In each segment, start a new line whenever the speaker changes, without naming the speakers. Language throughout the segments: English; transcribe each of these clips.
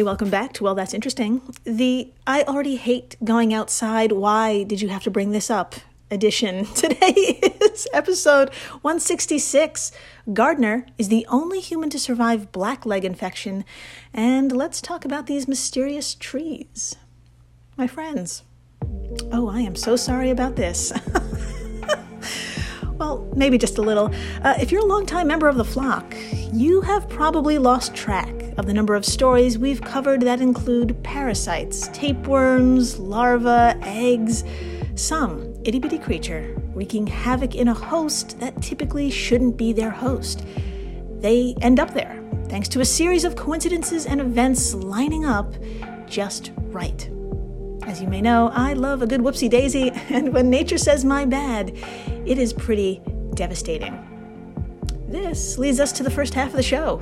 Hey, welcome back to Well, That's Interesting. The I already hate going outside. Why did you have to bring this up? Edition. Today is episode 166. Gardener is the only human to survive blackleg infection. And let's talk about these mysterious trees. My friends. Oh, I am so sorry about this. well, maybe just a little. Uh, if you're a longtime member of the flock, you have probably lost track of the number of stories we've covered that include parasites, tapeworms, larvae, eggs, some itty bitty creature wreaking havoc in a host that typically shouldn't be their host. They end up there thanks to a series of coincidences and events lining up just right. As you may know, I love a good whoopsie daisy, and when nature says my bad, it is pretty devastating. This leads us to the first half of the show,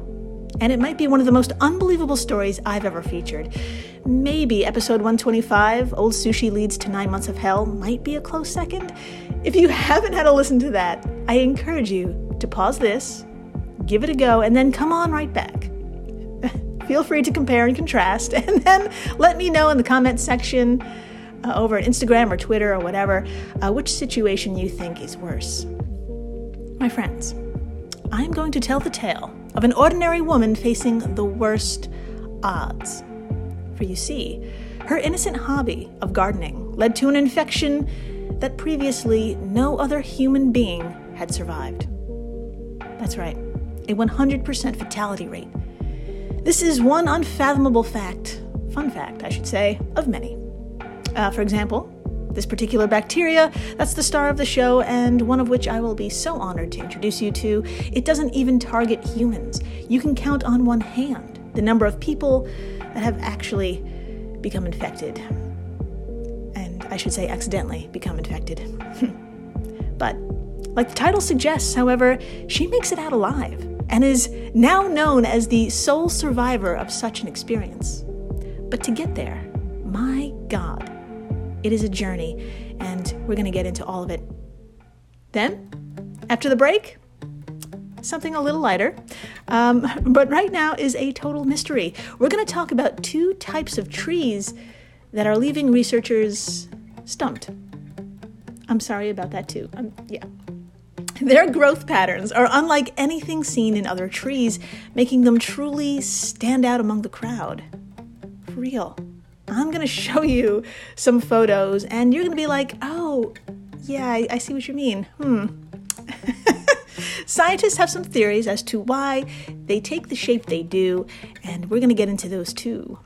and it might be one of the most unbelievable stories I've ever featured. Maybe episode 125, Old Sushi Leads to Nine Months of Hell, might be a close second. If you haven't had a listen to that, I encourage you to pause this, give it a go, and then come on right back. Feel free to compare and contrast, and then let me know in the comment section uh, over at Instagram or Twitter or whatever uh, which situation you think is worse. My friends, I'm going to tell the tale of an ordinary woman facing the worst odds. For you see, her innocent hobby of gardening led to an infection that previously no other human being had survived. That's right, a 100% fatality rate. This is one unfathomable fact, fun fact, I should say, of many. Uh, for example, this particular bacteria, that's the star of the show, and one of which I will be so honored to introduce you to. It doesn't even target humans. You can count on one hand the number of people that have actually become infected. And I should say, accidentally become infected. but, like the title suggests, however, she makes it out alive and is now known as the sole survivor of such an experience. But to get there, my God, it is a journey, and we're going to get into all of it. Then, after the break, something a little lighter. Um, but right now is a total mystery. We're going to talk about two types of trees that are leaving researchers stumped. I'm sorry about that too. Um, yeah. Their growth patterns are unlike anything seen in other trees, making them truly stand out among the crowd. For real. I'm to show you some photos, and you're to be like, oh, yeah, I, I see what you mean. Hmm. Scientists have some theories as to why they take the shape they do, and we're to get into those too.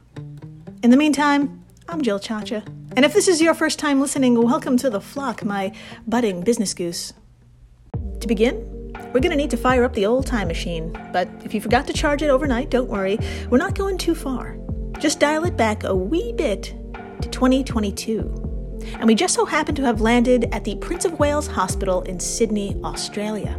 In the meantime, I'm Jill Chacha, and if this is your first time listening, welcome to the flock, my budding business goose. To begin, we're going to need to fire up the old time machine, but if you forgot to charge it overnight, don't worry, we're not going too far. Just dial it back a wee bit to 2022. And we just so happen to have landed at the Prince of Wales Hospital in Sydney, Australia.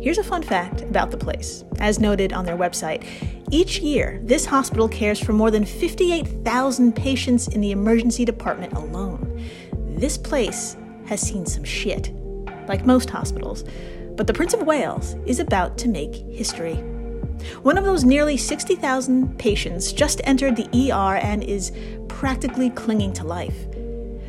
Here's a fun fact about the place. As noted on their website, each year this hospital cares for more than 58,000 patients in the emergency department alone. This place has seen some shit, like most hospitals, but the Prince of Wales is about to make history. One of those nearly 60,000 patients just entered the ER and is practically clinging to life.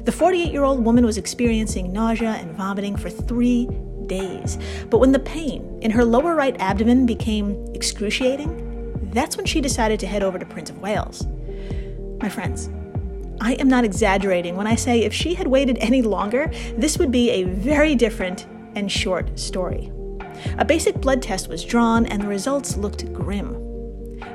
The 48 year old woman was experiencing nausea and vomiting for three days. But when the pain in her lower right abdomen became excruciating, that's when she decided to head over to Prince of Wales. My friends, I am not exaggerating when I say if she had waited any longer, this would be a very different and short story. A basic blood test was drawn, and the results looked grim.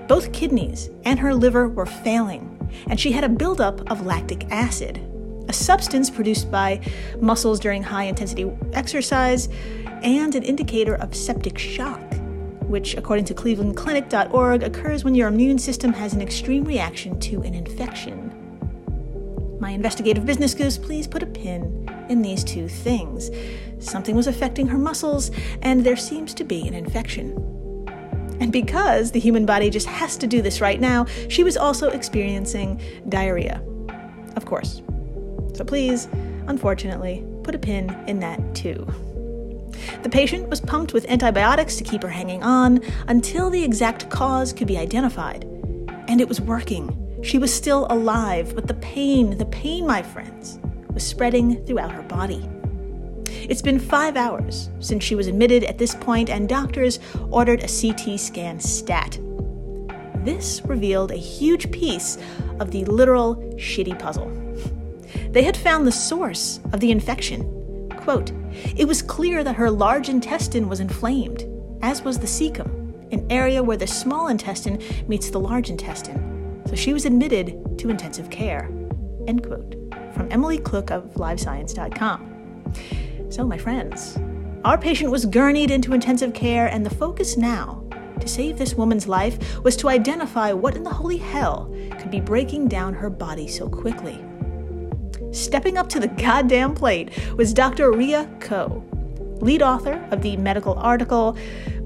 Both kidneys and her liver were failing, and she had a buildup of lactic acid, a substance produced by muscles during high intensity exercise, and an indicator of septic shock, which, according to clevelandclinic.org, occurs when your immune system has an extreme reaction to an infection. My investigative business goose, please put a pin in these two things. Something was affecting her muscles, and there seems to be an infection. And because the human body just has to do this right now, she was also experiencing diarrhea. Of course. So please, unfortunately, put a pin in that too. The patient was pumped with antibiotics to keep her hanging on until the exact cause could be identified. And it was working. She was still alive, but the pain, the pain, my friends, was spreading throughout her body. It's been five hours since she was admitted at this point, and doctors ordered a CT scan stat. This revealed a huge piece of the literal shitty puzzle. They had found the source of the infection. Quote, it was clear that her large intestine was inflamed, as was the cecum, an area where the small intestine meets the large intestine. So she was admitted to intensive care. End quote. From Emily Cooke of LiveScience.com. So, my friends, our patient was gurneyed into intensive care, and the focus now to save this woman's life was to identify what in the holy hell could be breaking down her body so quickly. Stepping up to the goddamn plate was Dr. Ria Ko, lead author of the medical article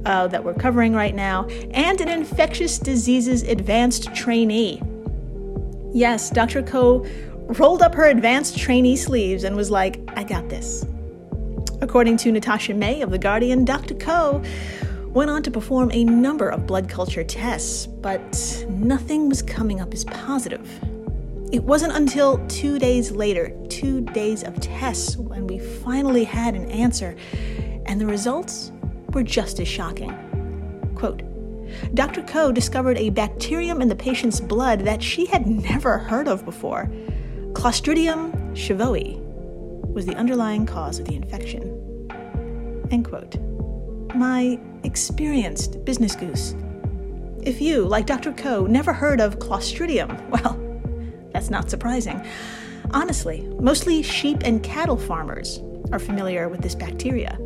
uh, that we're covering right now, and an infectious diseases advanced trainee. Yes, Dr. Ko rolled up her advanced trainee sleeves and was like, I got this. According to Natasha May of The Guardian, Dr. Ko went on to perform a number of blood culture tests, but nothing was coming up as positive. It wasn't until two days later, two days of tests, when we finally had an answer, and the results were just as shocking. Quote, Dr. Ko discovered a bacterium in the patient's blood that she had never heard of before. Clostridium chauvoei was the underlying cause of the infection. End quote. My experienced business goose. If you, like Dr. Ko, never heard of Clostridium, well, that's not surprising. Honestly, mostly sheep and cattle farmers are familiar with this bacteria.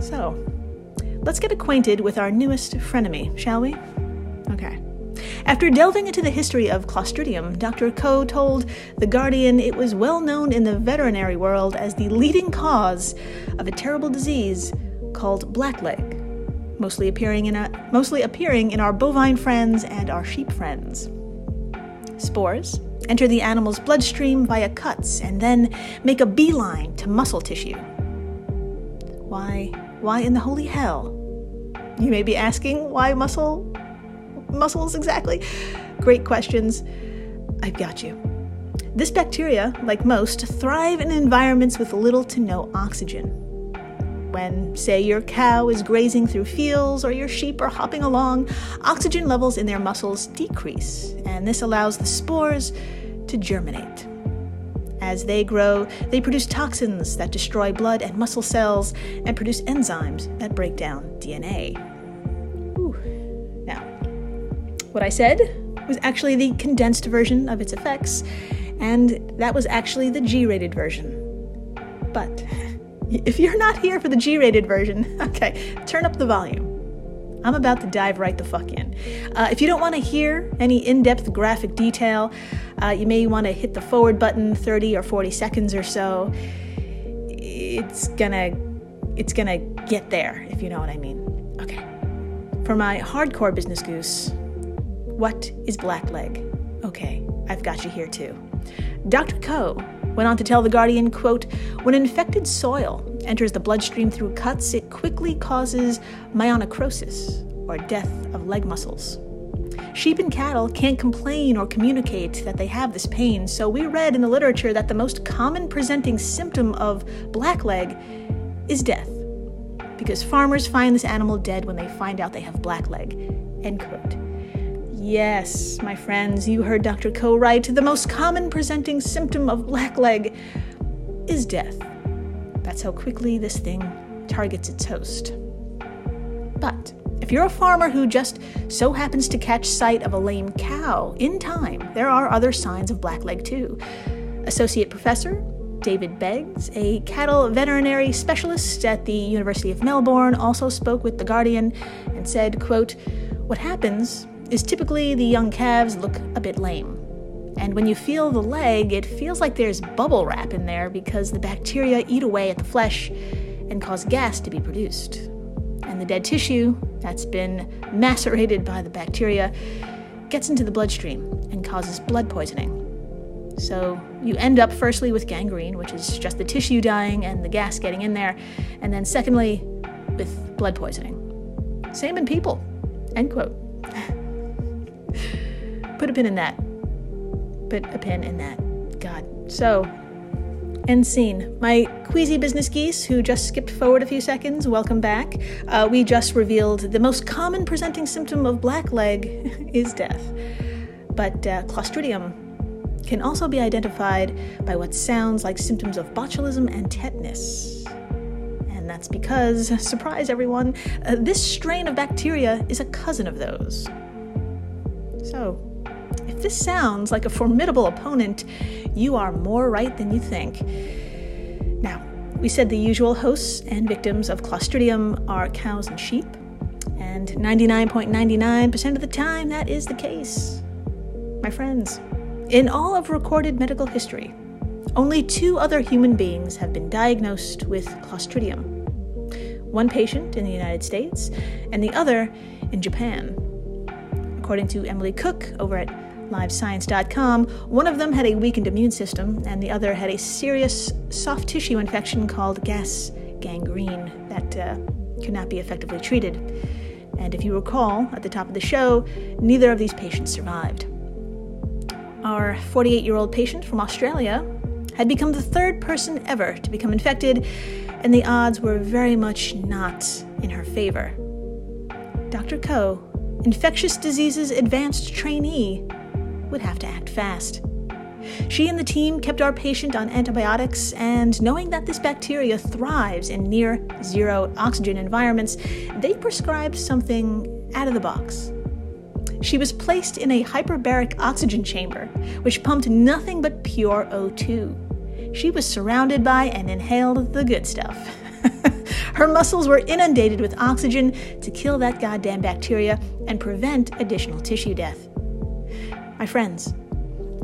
So, let's get acquainted with our newest frenemy, shall we? Okay. After delving into the history of Clostridium, Dr. Ko told The Guardian it was well known in the veterinary world as the leading cause of a terrible disease called blackleg, mostly appearing in, a, mostly appearing in our bovine friends and our sheep friends. Spores enter the animal's bloodstream via cuts and then make a beeline to muscle tissue. Why, why in the holy hell? You may be asking, why muscle muscles exactly? Great questions. I've got you. This bacteria, like most, thrive in environments with little to no oxygen. When, say, your cow is grazing through fields or your sheep are hopping along, oxygen levels in their muscles decrease, and this allows the spores to germinate. As they grow, they produce toxins that destroy blood and muscle cells and produce enzymes that break down DNA. Whew. Now, what I said was actually the condensed version of its effects, and that was actually the G rated version. But if you're not here for the G rated version, okay, turn up the volume. I'm about to dive right the fuck in. Uh, if you don't want to hear any in depth graphic detail, uh, you may want to hit the forward button 30 or 40 seconds or so. It's gonna, it's gonna get there, if you know what I mean. Okay. For my hardcore business goose, what is blackleg? Okay, I've got you here too. Dr. Ko went on to tell The Guardian, quote, when infected soil enters the bloodstream through cuts, it quickly causes myonecrosis, or death of leg muscles. Sheep and cattle can't complain or communicate that they have this pain, so we read in the literature that the most common presenting symptom of blackleg is death, because farmers find this animal dead when they find out they have blackleg. End quote. Yes, my friends, you heard Dr. Ko right. The most common presenting symptom of blackleg is death. That's how quickly this thing targets its host. But if you're a farmer who just so happens to catch sight of a lame cow in time, there are other signs of blackleg too. Associate Professor David Beggs, a cattle veterinary specialist at the University of Melbourne, also spoke with The Guardian and said, quote, What happens is typically the young calves look a bit lame. And when you feel the leg, it feels like there's bubble wrap in there because the bacteria eat away at the flesh and cause gas to be produced. And the dead tissue that's been macerated by the bacteria gets into the bloodstream and causes blood poisoning. So you end up firstly with gangrene, which is just the tissue dying and the gas getting in there, and then secondly with blood poisoning. Same in people. End quote. put a pin in that. Put a pin in that. God. So, end scene. My queasy business geese, who just skipped forward a few seconds, welcome back. Uh, we just revealed the most common presenting symptom of blackleg is death. But uh, Clostridium can also be identified by what sounds like symptoms of botulism and tetanus. And that's because, surprise everyone, uh, this strain of bacteria is a cousin of those. So, if this sounds like a formidable opponent, you are more right than you think. Now, we said the usual hosts and victims of Clostridium are cows and sheep, and 99.99% of the time that is the case. My friends, in all of recorded medical history, only two other human beings have been diagnosed with Clostridium. One patient in the United States, and the other in Japan. According to Emily Cooke over at livescience.com, one of them had a weakened immune system, and the other had a serious soft tissue infection called gas gangrene that uh, could not be effectively treated. And if you recall, at the top of the show, neither of these patients survived. Our 48 year old patient from Australia had become the third person ever to become infected, and the odds were very much not in her favor. Dr. Ko, infectious diseases advanced trainee, would have to act fast. She and the team kept our patient on antibiotics, and knowing that this bacteria thrives in near zero oxygen environments, they prescribed something out of the box she was placed in a hyperbaric oxygen chamber, which pumped nothing but pure O2. She was surrounded by and inhaled the good stuff. Her muscles were inundated with oxygen to kill that goddamn bacteria and prevent additional tissue death. My friends,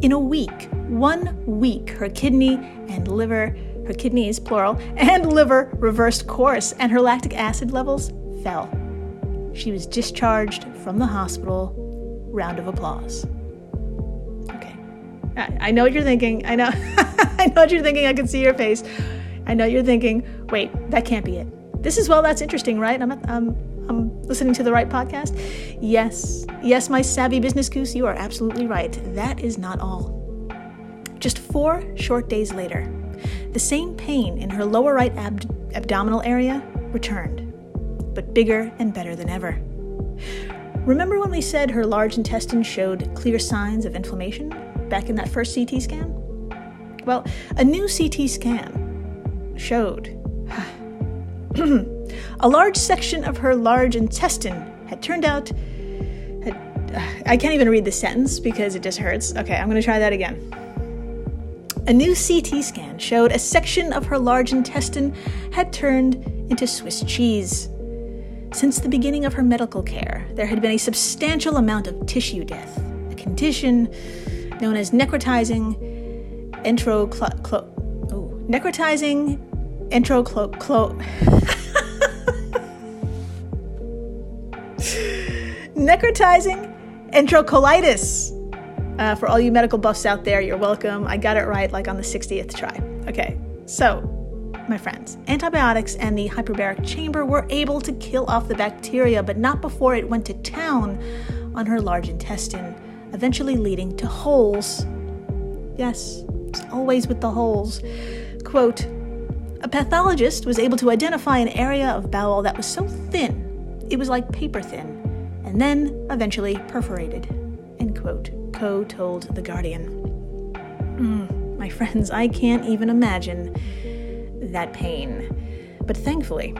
in a week, one week, her kidney and liver, her kidneys plural, and liver reversed course and her lactic acid levels fell. She was discharged from the hospital. Round of applause. Okay. I, know what you're thinking. I know. I know what you're thinking. I can see your face. I know you're thinking, wait, that can't be it. This is, well, that's interesting, right? I'm, I'm, I'm listening to the right podcast. Yes. Yes, my savvy business goose, you are absolutely right. That is not all. Just four short days later, the same pain in her lower right ab- abdominal area returned but bigger and better than ever. Remember when we said her large intestine showed clear signs of inflammation back in that first CT scan? Well, a new CT scan showed a large section of her large intestine had turned out. Had, uh, I can't even read the sentence because it just hurts. Okay, I'm to try that again. A new CT scan showed a section of her large intestine had turned into Swiss cheese. Since the beginning of her medical care, there had been a substantial amount of tissue death, a condition known as necrotizing enteroclo... Clo- oh, necrotizing enteroclo... Clo- necrotizing enterocolitis. Uh, for all you medical buffs out there, you're welcome. I got it right like on the 60th try. Okay, so my friends. Antibiotics and the hyperbaric chamber were able to kill off the bacteria, but not before it went to town on her large intestine, eventually leading to holes. Yes, it's always with the holes. Quote A pathologist was able to identify an area of bowel that was so thin it was like paper thin, and then eventually perforated. End quote. Ko told The Guardian. Mm, my friends, I can't even imagine that pain. But thankfully,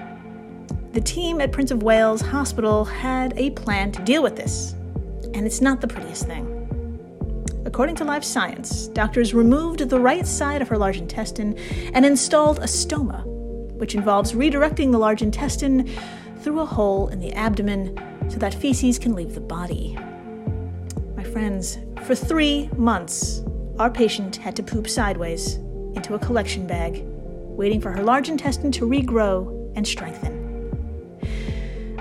the team at Prince of Wales Hospital had a plan to deal with this, and it's not the prettiest thing. According to Live Science, doctors removed the right side of her large intestine and installed a stoma, which involves redirecting the large intestine through a hole in the abdomen so that feces can leave the body. My friends, for three months, our patient had to poop sideways into a collection bag waiting for her large intestine to regrow and strengthen.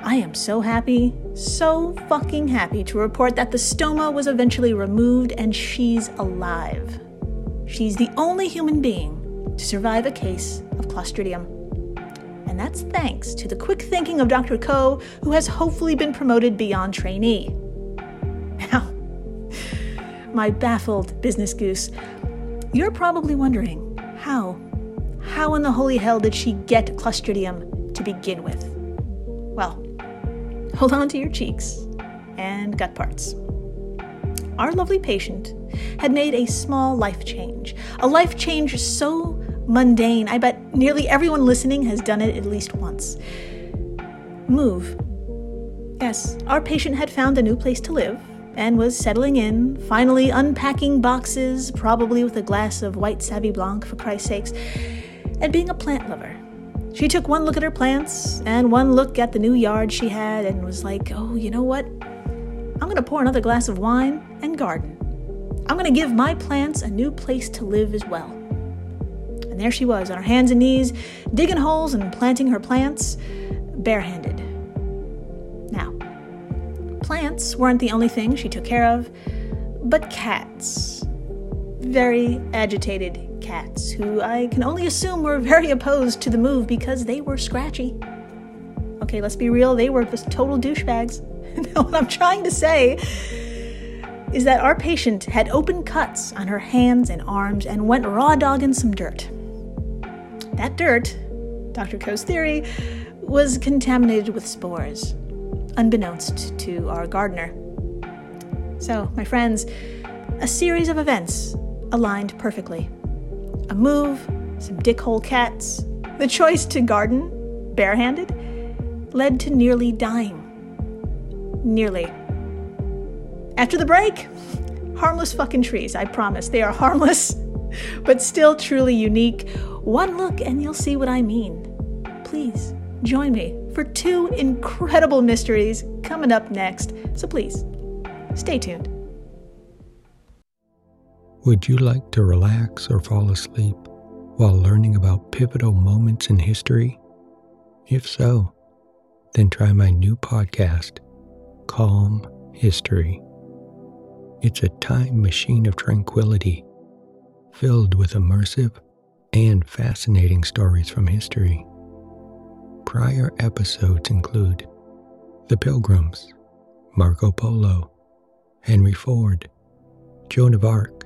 I am so happy, so fucking happy to report that the stoma was eventually removed and she's alive. She's the only human being to survive a case of Clostridium. And that's thanks to the quick thinking of Dr. Ko, who has hopefully been promoted beyond trainee. Now, my baffled business goose. You're probably wondering how? How in the holy hell did she get Clostridium to begin with? Well, hold on to your cheeks and gut parts. Our lovely patient had made a small life change, a life change so mundane, I bet nearly everyone listening has done it at least once. Move. Yes, our patient had found a new place to live and was settling in, finally unpacking boxes, probably with a glass of white Savy Blanc, for Christ's sakes, and being a plant lover. She took one look at her plants and one look at the new yard she had and was like, oh, you know what? I'm going to pour another glass of wine and garden. I'm going to give my plants a new place to live as well. And there she was, on her hands and knees, digging holes and planting her plants, barehanded. Now, plants weren't the only thing she took care of, but cats. Very agitated cats, who I can only assume were very opposed to the move because they were scratchy. Okay, let's be real, they were just total douchebags. what I'm trying to say is that our patient had open cuts on her hands and arms and went raw dogging some dirt. That dirt, Dr. Ko's theory, was contaminated with spores, unbeknownst to our gardener. So, my friends, a series of events aligned perfectly. A move, some dickhole cats, the choice to garden barehanded led to nearly dying Nearly. After the break, harmless fucking trees, I promise. They are harmless, but still truly unique. One look and you'll see what I mean. Please join me for two incredible mysteries coming up next. So please, stay tuned.
Would you like to relax or fall asleep while learning about pivotal moments in history? If so, then try my new podcast calm history. It's a time machine of tranquility, filled with immersive and fascinating stories from history. Prior episodes include The Pilgrims, Marco Polo, Henry Ford, Joan of Arc,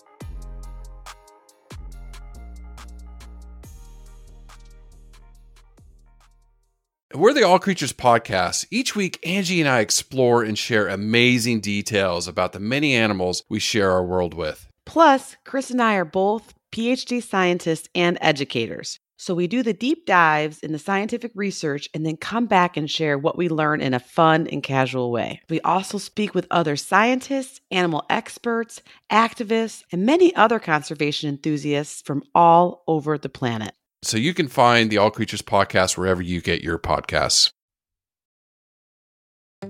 We're the All Creatures podcast. Each week, Angie and I explore and share amazing details about the many animals we share our world with.
Plus, Chris and I are both PhD scientists and educators. So we do the deep dives in the scientific research and then come back and share what we learn in a fun and casual way. We also speak with other scientists, animal experts, activists, and many other conservation enthusiasts from all over the planet.
So you can find the All Creatures podcast wherever you get your podcasts.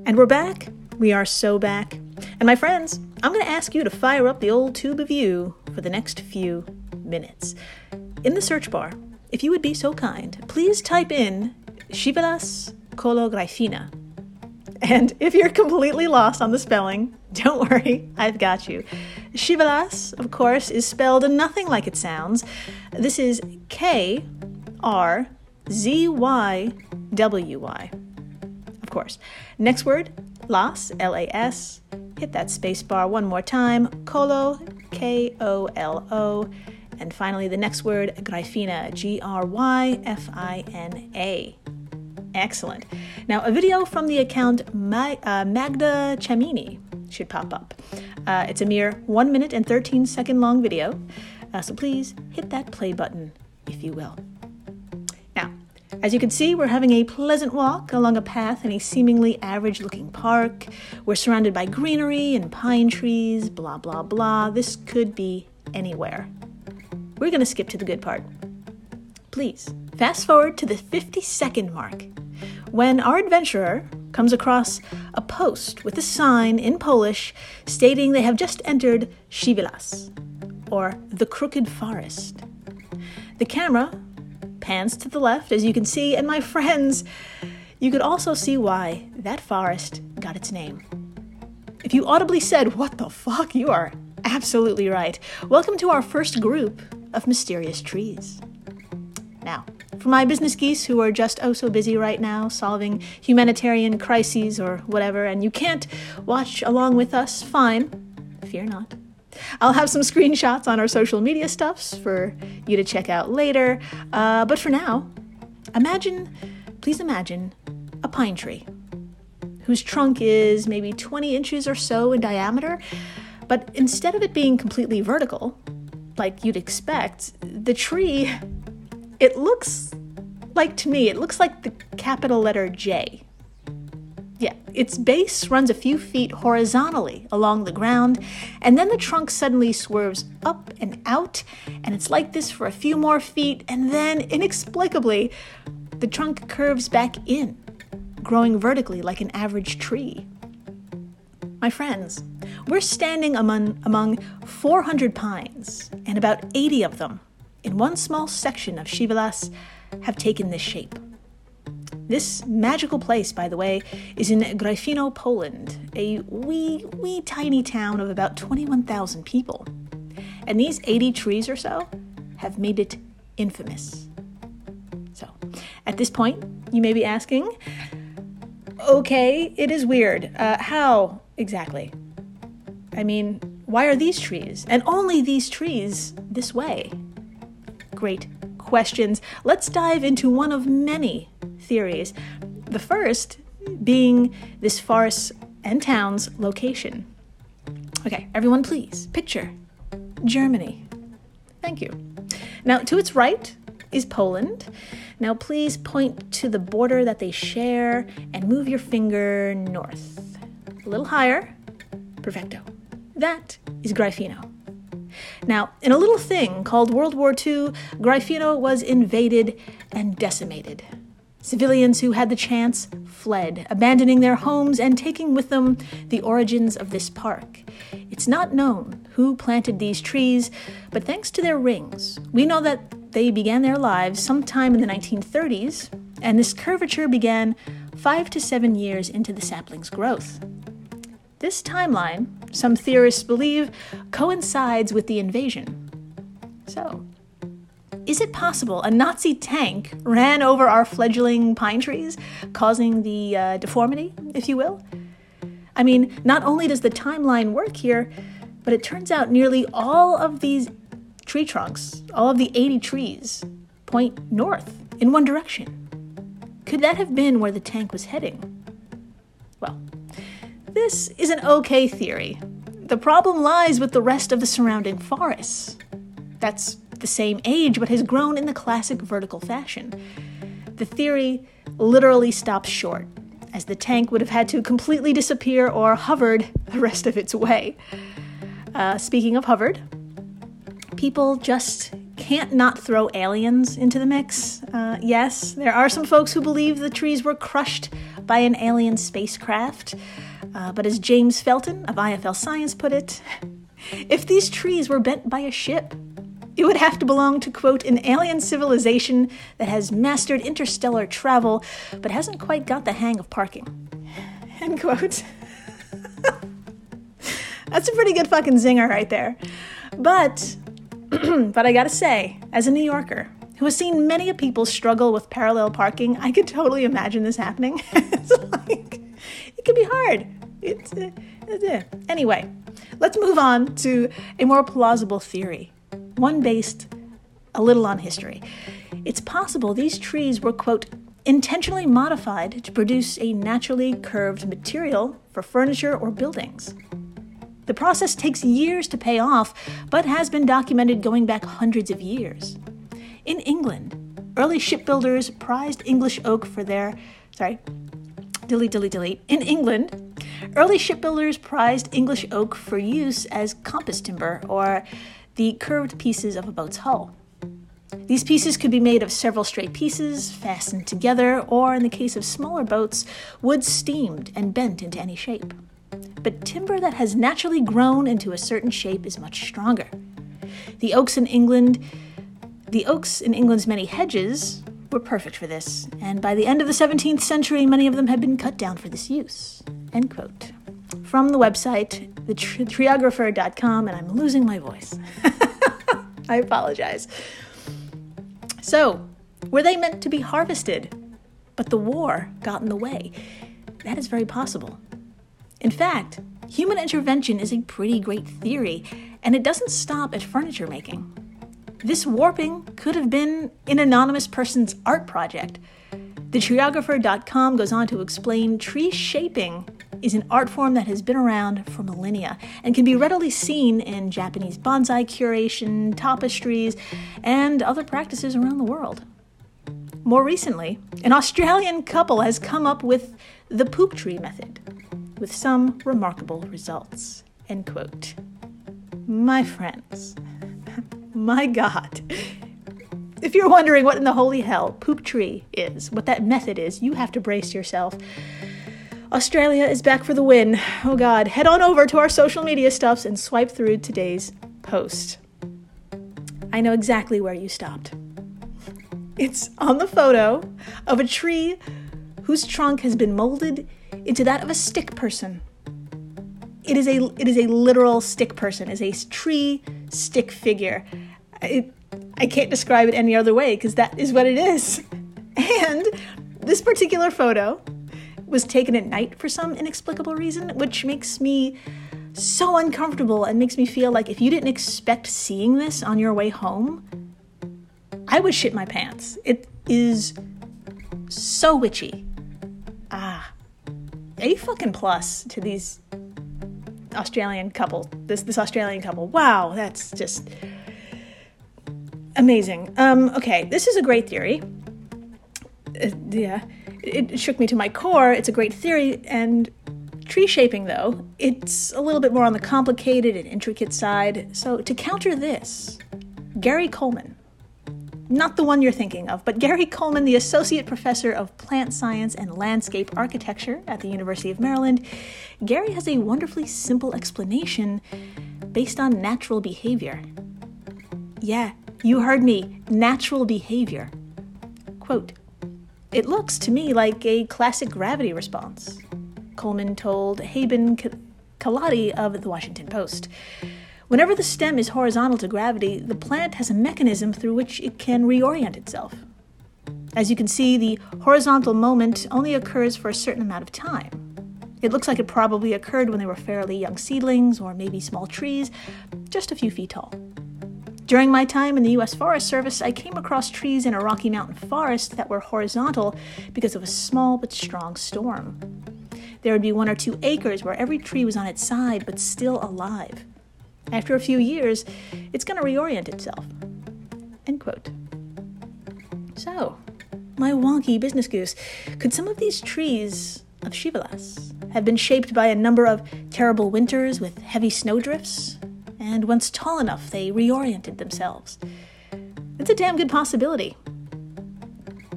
And we're back. We are so back. And my friends, I'm going to ask you to fire up the old tube of you for the next few minutes. In the search bar, if you would be so kind, please type in Schivelas colographina. And if you're completely lost on the spelling, don't worry, I've got you. Krzywy Las, of course, is spelled nothing like it sounds. This is K R Z Y W Y Of course. Next word, las, L A S. Hit that space bar one more time. Kolo, K O L O. And finally, the next word, Gryfina, G R Y F I N A. Excellent. Now, a video from the account uh, Magda Chamini should pop up. Uh, it's a mere 1 minute and 13 second long video, uh, so please hit that play button, if you will. Now, as you can see, we're having a pleasant walk along a path in a seemingly average looking park. We're surrounded by greenery and pine trees, blah, blah, blah. This could be anywhere. We're going to skip to the good part. Please, fast forward to the 50 second mark when our adventurer comes across a post with a sign in Polish stating they have just entered Krzywy Las, or the Crooked Forest. The camera pans to the left, as you can see, and my friends, you could also see why that forest got its name. If you audibly said, What the fuck? You are absolutely right. Welcome to our first group of mysterious trees. Now, for my business geese who are just oh so busy right now solving humanitarian crises or whatever, and you can't watch along with us, fine. Fear not. I'll have some screenshots on our social media stuffs for you to check out later. Uh, but for now, imagine, please imagine, a pine tree whose trunk is maybe 20 inches or so in diameter. But instead of it being completely vertical, like you'd expect, the tree it looks like to me, it looks like the capital letter J. Yeah, its base runs a few feet horizontally along the ground, and then the trunk suddenly swerves up and out, and it's like this for a few more feet, and then inexplicably, the trunk curves back in, growing vertically like an average tree. My friends, we're standing among, among 400 pines, and about 80 of them in one small section of Krzywy Las have taken this shape. This magical place, by the way, is in Gryfino, Poland, a wee, wee tiny town of about 21,000 people. And these 80 trees or so have made it infamous. So, at this point, you may be asking, okay, it is weird. Uh, how exactly? I mean, why are these trees, and only these trees, this way? Great questions. Let's dive into one of many theories. The first being this forest and town's location. Okay, everyone, please picture Germany. Thank you. Now, to its right is Poland. Now, please point to the border that they share and move your finger north. A little higher. Perfecto. That is Gryfino. Now, in a little thing called World War II, Gryfino was invaded and decimated. Civilians who had the chance fled, abandoning their homes and taking with them the origins of this park. It's not known who planted these trees, but thanks to their rings, we know that they began their lives sometime in the 1930s, and this curvature began five to seven years into the sapling's growth. This timeline, some theorists believe, coincides with the invasion. So, is it possible a Nazi tank ran over our fledgling pine trees, causing the uh, deformity, if you will? I mean, not only does the timeline work here, but it turns out nearly all of these tree trunks, all of the 80 trees, point north in one direction. Could that have been where the tank was heading? Well, this is an okay theory. The problem lies with the rest of the surrounding forests. That's the same age but has grown in the classic vertical fashion. The theory literally stops short, as the tank would have had to completely disappear or hovered the rest of its way. Uh, speaking of hovered, people just can't not throw aliens into the mix. Uh, yes, there are some folks who believe the trees were crushed by an alien spacecraft. Uh, but as James Felton of IFL Science put it, if these trees were bent by a ship, it would have to belong to, quote, an alien civilization that has mastered interstellar travel but hasn't quite got the hang of parking. End quote. That's a pretty good fucking zinger right there. But, but I gotta say, as a New Yorker who has seen many people struggle with parallel parking, I could totally imagine this happening. it's like, hard. It's, uh, uh, anyway, let's move on to a more plausible theory, one based a little on history. It's possible these trees were, quote, intentionally modified to produce a naturally curved material for furniture or buildings. The process takes years to pay off, but has been documented going back hundreds of years. In England, early shipbuilders prized English oak for their. Sorry, delete, dilly dilly, In England, early shipbuilders prized English oak for use as compass timber or the curved pieces of a boat's hull. These pieces could be made of several straight pieces, fastened together, or in the case of smaller boats, wood steamed and bent into any shape. But timber that has naturally grown into a certain shape is much stronger. The oaks in England, the oaks in England's many hedges were perfect for this, and by the end of the 17th century, many of them had been cut down for this use. End quote. From the website, thetreeographer.com, and I'm losing my voice. I apologize. So, were they meant to be harvested? But the war got in the way. That is very possible. In fact, human intervention is a pretty great theory, and it doesn't stop at furniture making. This warping could have been an anonymous person's art project. TheTreeographer.com goes on to explain tree shaping is an art form that has been around for millennia and can be readily seen in Japanese bonsai curation, tapestries, and other practices around the world. More recently, an Australian couple has come up with the Pooktre method, with some remarkable results. End quote. My friends, my God. If you're wondering what in the holy hell Pooktre is, what that method is, you have to brace yourself. Australia is back for the win. Oh God, head on over to our social media stuffs and swipe through today's post. I know exactly where you stopped. It's on the photo of a tree whose trunk has been molded into that of a stick person. It is a it is a literal stick person, is a tree stick figure. It, I can't describe it any other way because that is what it is. And this particular photo was taken at night for some inexplicable reason, which makes me so uncomfortable and makes me feel like if you didn't expect seeing this on your way home, I would shit my pants. It is so witchy. Ah, a fucking plus to these Australian couple. This this Australian couple. Wow, that's just amazing. Um, okay, this is a great theory. Uh, yeah it shook me to my core. It's a great theory. And tree shaping, though, it's a little bit more on the complicated and intricate side. So, to counter this, Gary Coleman, not the one you're thinking of, but Gary Coleman, the Associate Professor of Plant Science and Landscape Architecture at the University of Maryland, Gary has a wonderfully simple explanation based on natural behavior. Yeah, you heard me, natural behavior. Quote, it looks to me like a classic gravity response, Coleman told Haben Khalati of the Washington Post. Whenever the stem is horizontal to gravity, the plant has a mechanism through which it can reorient itself. As you can see, the horizontal moment only occurs for a certain amount of time. It looks like it probably occurred when they were fairly young seedlings or maybe small trees, just a few feet tall. During my time in the U.S. Forest Service, I came across trees in a Rocky Mountain forest that were horizontal because of a small but strong storm. There would be one or two acres where every tree was on its side but still alive. After a few years, it's going to reorient itself. End quote. So, my wonky business goose, could some of these trees of Krzywy Las have been shaped by a number of terrible winters with heavy snowdrifts and once tall enough, they reoriented themselves. It's a damn good possibility.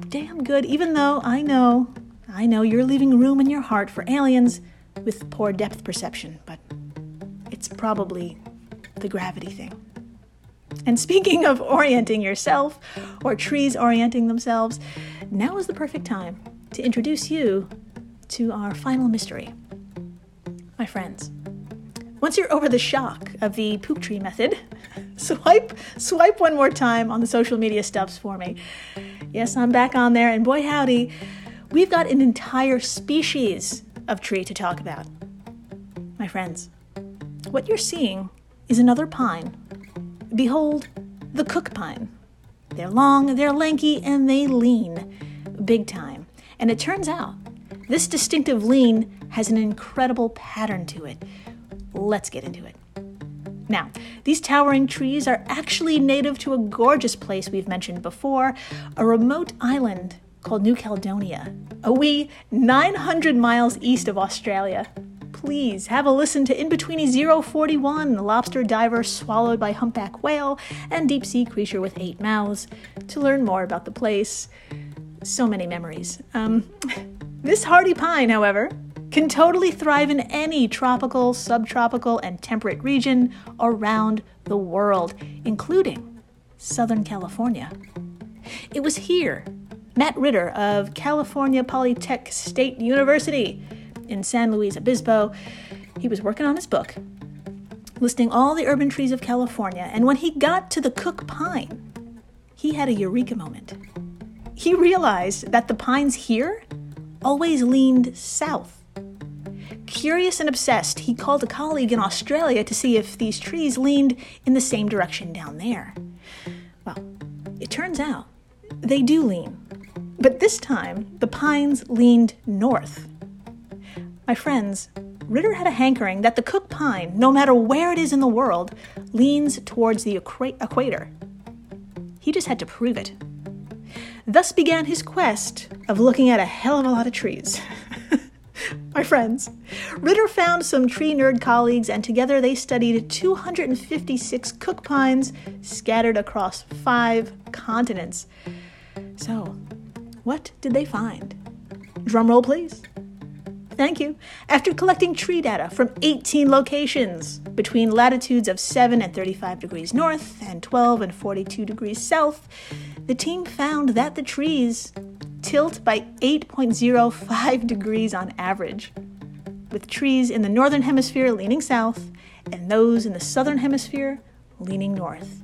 Damn good, even though I know, I know you're leaving room in your heart for aliens with poor depth perception, but it's probably the gravity thing. And speaking of orienting yourself, or trees orienting themselves, now is the perfect time to introduce you to our final mystery. My friends, once you're over the shock of the Pooktre method, swipe swipe one more time on the social media stuffs for me. Yes, I'm back on there, and boy howdy, we've got an entire species of tree to talk about. My friends, what you're seeing is another pine. Behold, the cook pine. They're long, they're lanky, and they lean big time. And it turns out this distinctive lean has an incredible pattern to it. Let's get into it. Now, these towering trees are actually native to a gorgeous place we've mentioned before, a remote island called New Caledonia, a wee 900 miles east of Australia. Please have a listen to Inbetweenie 041, the lobster diver swallowed by humpback whale and deep sea creature with eight mouths, to learn more about the place. So many memories. Um, this hardy pine, however, can totally thrive in any tropical, subtropical, and temperate region around the world, including Southern California. It was here Matt Ritter of California Polytech State University in San Luis Obispo, he was working on his book, listing all the urban trees of California, and when he got to the Cook Pine, he had a eureka moment. He realized that the pines here always leaned south Curious and obsessed, he called a colleague in Australia to see if these trees leaned in the same direction down there. Well, it turns out they do lean, but this time the pines leaned north. My friends, Ritter had a hankering that the Cook pine, no matter where it is in the world, leans towards the equa- equator. He just had to prove it. Thus began his quest of looking at a hell of a lot of trees. my friends. Ritter found some tree nerd colleagues, and together they studied 256 cook pines scattered across five continents. So, what did they find? Drumroll, please. Thank you. After collecting tree data from 18 locations between latitudes of 7 and 35 degrees north and 12 and 42 degrees south, the team found that the trees tilt by 8.05 degrees on average, with trees in the northern hemisphere leaning south and those in the southern hemisphere leaning north.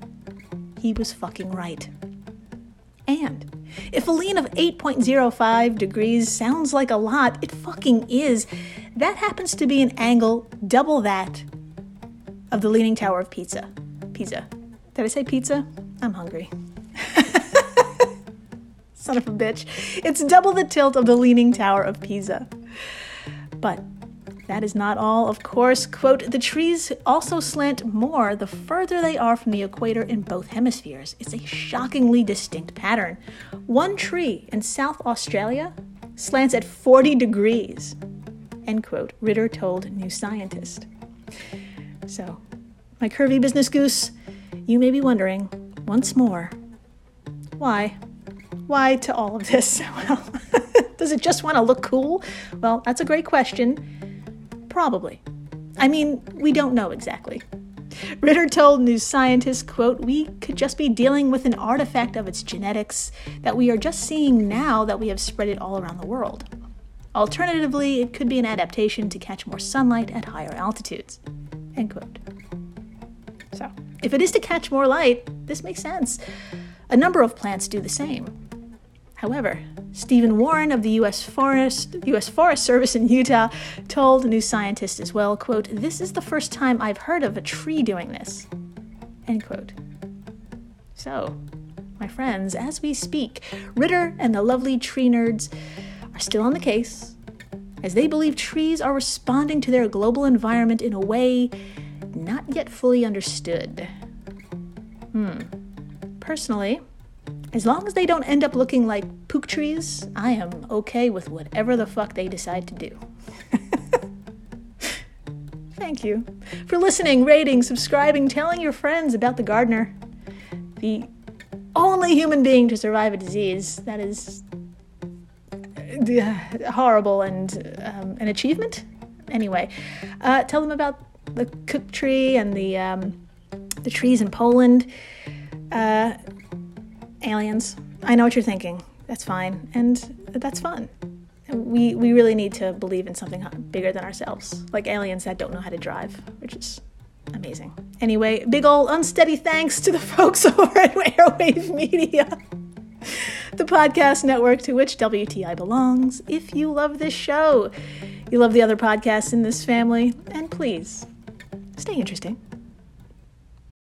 He was fucking right. And if a lean of 8.05 degrees sounds like a lot, it fucking is. That happens to be an angle double that of the Leaning Tower of Pizza. Pizza. Did I say pizza? I'm hungry. Son of a bitch. It's double the tilt of the Leaning Tower of Pisa. But that is not all, of course. Quote, the trees also slant more the further they are from the equator in both hemispheres. It's a shockingly distinct pattern. One tree in South Australia slants at 40 degrees, end quote, Ritter told New Scientist. So, my curvy business goose, you may be wondering, once more, why? Why to all of this? Well, does it just want to look cool? Well, that's a great question. Probably. I mean, we don't know exactly. Ritter told New Scientist, quote, we could just be dealing with an artifact of its genetics that we are just seeing now that we have spread it all around the world. Alternatively, it could be an adaptation to catch more sunlight at higher altitudes. End quote. So, if it is to catch more light, this makes sense. A number of plants do the same. However, Stephen Warren of the U.S. Forest, U.S. Forest Service in Utah told New Scientist as well, quote, This is the first time I've heard of a tree doing this. End quote. So, my friends, as we speak, Ritter and the lovely tree nerds are still on the case, as they believe trees are responding to their global environment in a way not yet fully understood. Hmm. Personally, as long as they don't end up looking like pook trees, I am okay with whatever the fuck they decide to do. Thank you for listening, rating, subscribing, telling your friends about the gardener. The only human being to survive a disease that is uh, horrible and um, an achievement. Anyway, uh, tell them about the cook tree and the um, the trees in Poland. Uh, aliens. I know what you're thinking. That's fine, and that's fun. We we really need to believe in something bigger than ourselves, like aliens that don't know how to drive, which is amazing. Anyway, big ol' unsteady thanks to the folks over at Airwave Media, the podcast network to which WTI belongs. If you love this show, you love the other podcasts in this family, and please stay interesting.